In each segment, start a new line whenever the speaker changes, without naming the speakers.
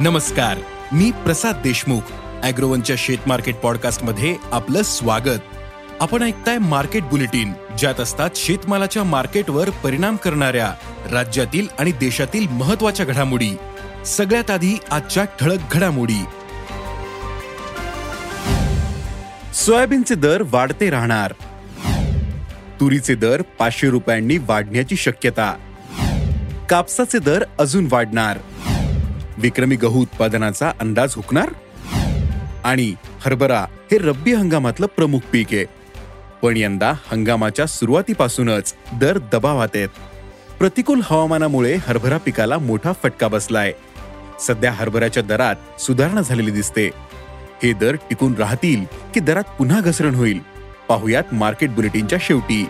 नमस्कार मी प्रसाद देशमुख अॅग्रोवनच्या शेत मार्केट पॉडकास्टमध्ये आपलं स्वागत. आपण ऐकताय मार्केट बुलेटिन ज्यात असतात शेतमालाच्या मार्केटवर परिणाम करणाऱ्या राज्यातील आणि देशातील महत्त्वाच्या घडामोडी. सगळ्यात आधी आजच्या ठळक घडामोडी. सोयाबीनचे दर वाढते राहणार. तुरीचे दर पाचशे रुपयांनी वाढण्याची शक्यता. कापसाचे दर अजून वाढणार. विक्रमी गहू उत्पादनाचा अंदाज हुकणार? आणि हरभरा हे रब्बी हंगामातलं प्रमुख पीक आहे. पण यंदा हंगामाच्या सुरुवातीपासूनच दर दबावात आहेत. प्रतिकूल हवामानामुळे हरभरा पिकाला मोठा फटका बसलाय. सध्या हरभऱ्याच्या दरात सुधारणा झालेली दिसते. हे दर टिकून राहतील की दरात पुन्हा घसरण होईल? पाहुयात मार्केट बुलेटिनच्या शेवटी.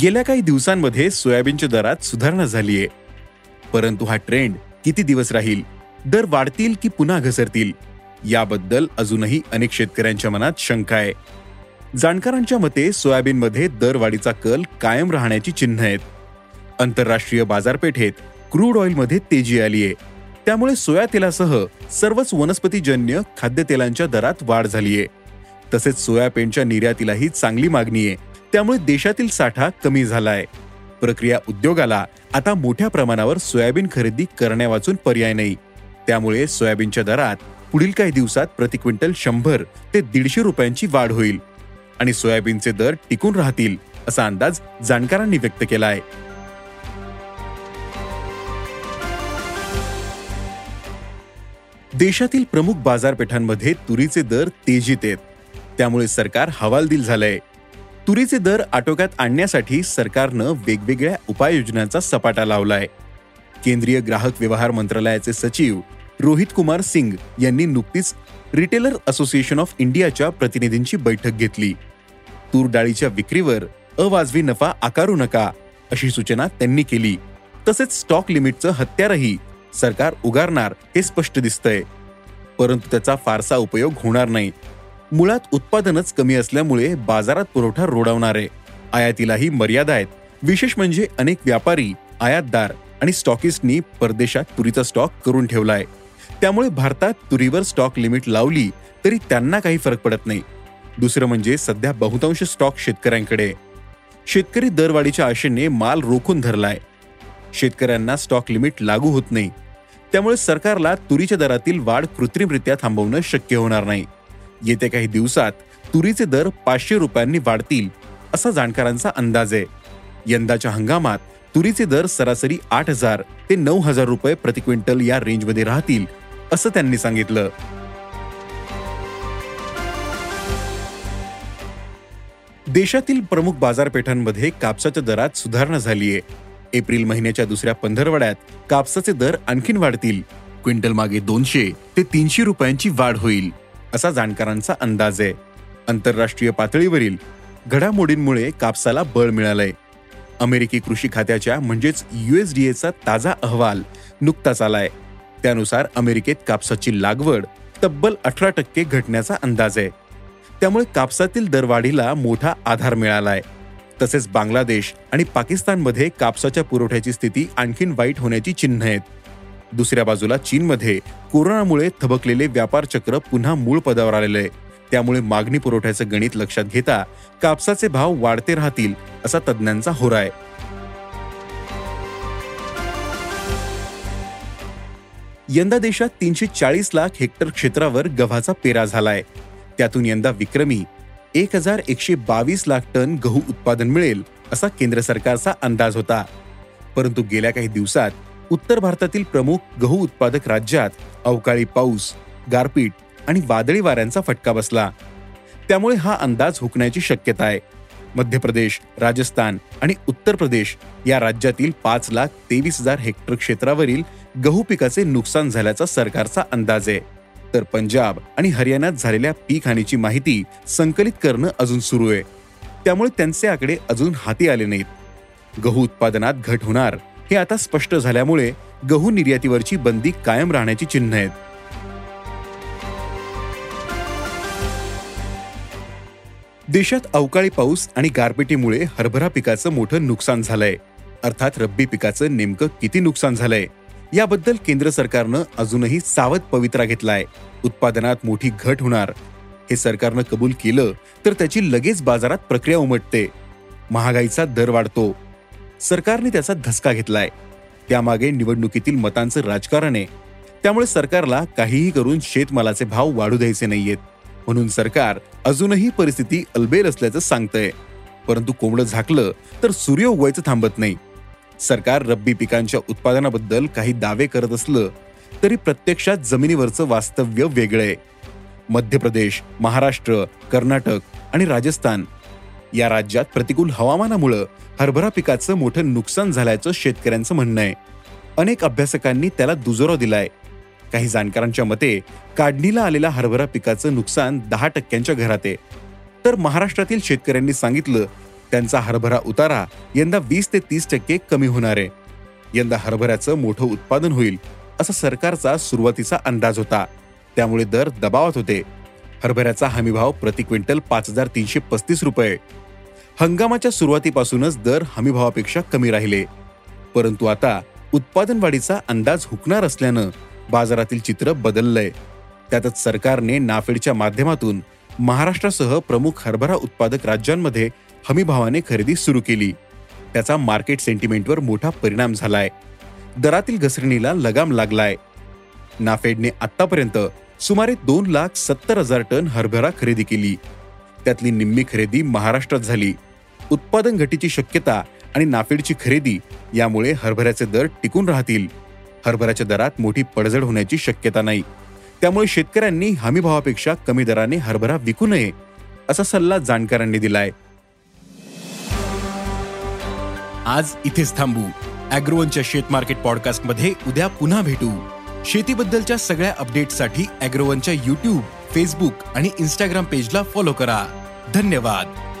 गेल्या काही दिवसांमध्ये सोयाबीनच्या दरात सुधारणा झालीय. परंतु हा ट्रेंड किती दिवस राहील? दर वाढतील की पुन्हा घसरतील? याबद्दल अजूनही अनेक शेतकऱ्यांच्या मनात शंका आहे. जाणकारांच्या मते सोयाबीनमध्ये दरवाढीचा कल कायम राहण्याची चिन्ह आहेत. आंतरराष्ट्रीय बाजारपेठेत क्रूड ऑइलमध्ये तेजी आली आहे. त्यामुळे सोया तेलासह सर्वच वनस्पतीजन्य खाद्यतेलांच्या दरात वाढ झालीय तसेच सोयाबीनच्या निर्यातीलाही चांगली मागणी आहे. त्यामुळे देशातील साठा कमी झाला आहे. प्रक्रिया उद्योगाला आता मोठ्या प्रमाणावर सोयाबीन खरेदी करण्यावाचून पर्याय नाही. त्यामुळे सोयाबीनच्या दरात पुढील काही दिवसात प्रति क्विंटल शंभर ते दीडशे रुपयांची वाढ होईल आणि सोयाबीनचे दर टिकून राहतील असा अंदाज जाणकारांनी व्यक्त केला आहे देशातील प्रमुख बाजारपेठांमध्ये तुरीचे दर तेजीत आहेत. त्यामुळे सरकार हवालदिल झालंय. तुरीचे दर आटोक्यात आणण्यासाठी सरकारनं वेगवेगळ्या उपाययोजनांचा सपाटा लावलाय. केंद्रीय ग्राहक व्यवहार मंत्रालयाचे सचिव रोहित कुमार सिंग यांनी नुकतीच रिटेलर असोसिएशन ऑफ इंडियाच्या प्रतिनिधींची बैठक घेतली. तूर डाळीच्या विक्रीवर अवाजवी नफा आकारू नका अशी सूचना त्यांनी केली. तसेच स्टॉक लिमिटचं हत्यारही सरकार उगारणार हे स्पष्ट दिसतंय. परंतु त्याचा फारसा उपयोग होणार नाही. मुळात उत्पादनच कमी असल्यामुळे बाजारात पुरवठा रोडावणार आहे आयातीलाही मर्यादा आहेत. विशेष म्हणजे अनेक व्यापारी आयातदार आणि स्टॉकिस्टनी परदेशात तुरीचा स्टॉक करून ठेवला आहे त्यामुळे भारतात तुरीवर स्टॉक लिमिट लावली तरी त्यांना काही फरक पडत नाही. दुसरं म्हणजे सध्या बहुतांश स्टॉक शेतकऱ्यांकडे शेतकरी दरवाढीच्या आशेने माल रोखून धरलाय. शेतकऱ्यांना स्टॉक लिमिट लागू होत नाही. त्यामुळे सरकारला तुरीच्या दरातील वाढ कृत्रिमरित्या थांबवणं शक्य होणार नाही. येत्या काही दिवसात तुरीचे दर पाचशे रुपयांनी वाढतील असा जाणकारांचा अंदाज आहे. यंदाच्या हंगामात तुरीचे दर सरासरी आठ हजार ते नऊ हजार रुपये प्रति क्विंटल या रेंजमध्ये राहतील असं त्यांनी सांगितलं. देशातील प्रमुख बाजारपेठांमध्ये कापसाच्या दरात सुधारणा झालीय एप्रिल महिन्याच्या दुसऱ्या पंधरवड्यात कापसाचे दर आणखीन वाढतील. क्विंटल मागे दोनशे ते तीनशे रुपयांची वाढ होईल. असा जाणकारांचा अंदाज आहे. आंतरराष्ट्रीय पातळीवरील घडामोडींमुळे कापसाला बळ मिळालंय. अमेरिकी कृषी खात्याच्या म्हणजेच युएसडीएचा ताजा अहवाल नुकताच आलाय. त्यानुसार अमेरिकेत कापसाची लागवड तब्बल अठरा टक्के घटण्याचा अंदाज आहे. त्यामुळे कापसातील दरवाढीला मोठा आधार मिळालाय. तसेच बांगलादेश आणि पाकिस्तानमध्ये कापसाच्या पुरवठ्याची स्थिती आणखीन वाईट होण्याची चिन्ह आहेत. दुसऱ्या बाजूला चीनमध्ये कोरोनामुळे थबकलेले व्यापार चक्र पुन्हा मूळ पदावर आलेलं आहे. त्यामुळे मागणी पुरवठ्याचं गणित लक्षात घेता कापसाचे भाव वाढते राहतील असा तज्ज्ञांचा होरा आहे. यंदा देशात तीनशे चाळीस लाख हेक्टर क्षेत्रावर गव्हाचा पेरा झालाय. त्यातून यंदा विक्रमी एक हजार एकशे बावीस लाख टन गहू उत्पादन मिळेल असा केंद्र सरकारचा अंदाज होता. परंतु गेल्या काही दिवसात उत्तर भारतातील प्रमुख गहू उत्पादक राज्यात अवकाळी पाऊस गारपीट आणि वादळी वाऱ्यांचा फटका बसला. त्यामुळे हा अंदाज हुकण्याची शक्यता आहे. मध्य प्रदेश राजस्थान आणि उत्तर प्रदेश या राज्यातील पाच लाख तेवीस हजार हेक्टर क्षेत्रावरील गहू पिकाचे नुकसान झाल्याचा सरकारचा अंदाज आहे. तर पंजाब आणि हरियाणात झालेल्या पीक हानीची माहिती संकलित करणं अजून सुरू आहे. त्यामुळे त्यांचे आकडे अजून हाती आले नाहीत. गहू उत्पादनात घट होणार हे आता स्पष्ट झाल्यामुळे गहू निर्यातीवरची बंदी कायम राहण्याची चिन्ह आहेत. देशात अवकाळी पाऊस आणि गारपिटीमुळे हरभरा पिकाचं मोठं नुकसान झालंय. अर्थात रब्बी पिकाचं नेमकं किती नुकसान झालंय? याबद्दल केंद्र सरकारनं अजूनही सावध पवित्रा घेतलाय. उत्पादनात मोठी घट होणार. हे सरकारनं कबूल केलं तर त्याची लगेच बाजारात प्रक्रिया उमटते. महागाईचा दर वाढतो. सरकारने त्याचा धसका घेतलाय. त्यामागे निवडणुकीतील मतांचं राजकारण आहे. त्यामुळे सरकारला काहीही करून शेतमालाचे भाव वाढू द्यायचे नाहीयेत. म्हणून सरकार अजूनही परिस्थिती अलबेल असल्याचं सांगतंय. परंतु कोंबडं झाकलं तर सूर्य उगवायचं थांबत नाही. सरकार रब्बी पिकांच्या उत्पादनाबद्दल काही दावे करत असलं तरी प्रत्यक्षात जमिनीवरचं वास्तव्य वेगळं आहे. मध्य प्रदेश महाराष्ट्र कर्नाटक आणि राजस्थान या राज्यात प्रतिकूल हवामानामुळं हरभरा पिकाचं मोठं नुकसान झाल्याचं शेतकऱ्यांचं म्हणणं आहे. अनेक अभ्यासकांनी त्याला दुजोरा दिलाय. काही जाणकारांच्या मते काढणीला आलेल्या हरभरा पिकाचं नुकसान दहा टक्क्यांच्या घरात आहे. तर महाराष्ट्रातील शेतकऱ्यांनी सांगितलं त्यांचा हरभरा उतारा यंदा वीस ते तीस टक्के कमी होणार आहे. यंदा हरभऱ्याचं मोठं उत्पादन होईल असा सरकारचा सुरुवातीचा अंदाज होता. त्यामुळे दर दबावात होते. हरभऱ्याचा हमीभाव प्रति क्विंटल पाच हजार तीनशे पस्तीस रुपये. हंगामाच्या सुरुवातीपासूनच दर हमीभावापेक्षा कमी राहिले. परंतु आता उत्पादन वाढीचा अंदाज हुकणार असल्यानं बाजारातील चित्र बदललंय. त्यातच सरकारने नाफेडच्या माध्यमातून महाराष्ट्रासह प्रमुख हरभरा उत्पादक राज्यांमध्ये हमीभावाने खरेदी सुरू केली. त्याचा मार्केट सेंटिमेंटवर मोठा परिणाम झालाय. दरातील घसरणीला लगाम लागलाय. नाफेडने आतापर्यंत सुमारे दोन लाख सत्तर हजार टन हरभरा खरेदी केली. त्यातली निम्मी खरेदी महाराष्ट्रात झाली. उत्पादन घटीची शक्यता आणि नाफेडची खरेदी यामुळे हरभऱ्याचे दर टिकून राहतील. हरभऱ्याच्या दरात मोठी पडझड होण्याची शक्यता नाही. त्यामुळे शेतकऱ्यांनी हमीभावापेक्षा कमी दराने हरभरा विकू नये असा सल्ला जाणकारांनी दिलाय. आज इथेच थांबू. अॅग्रोवनच्या शेत मार्केट पॉडकास्टमध्ये उद्या पुन्हा भेटू. शेतीबद्दलच्या सगळ्या अपडेटसाठी अॅग्रोवनच्या युट्यूब फेसबुक आणि इन्स्टाग्राम पेजला फॉलो करा. धन्यवाद.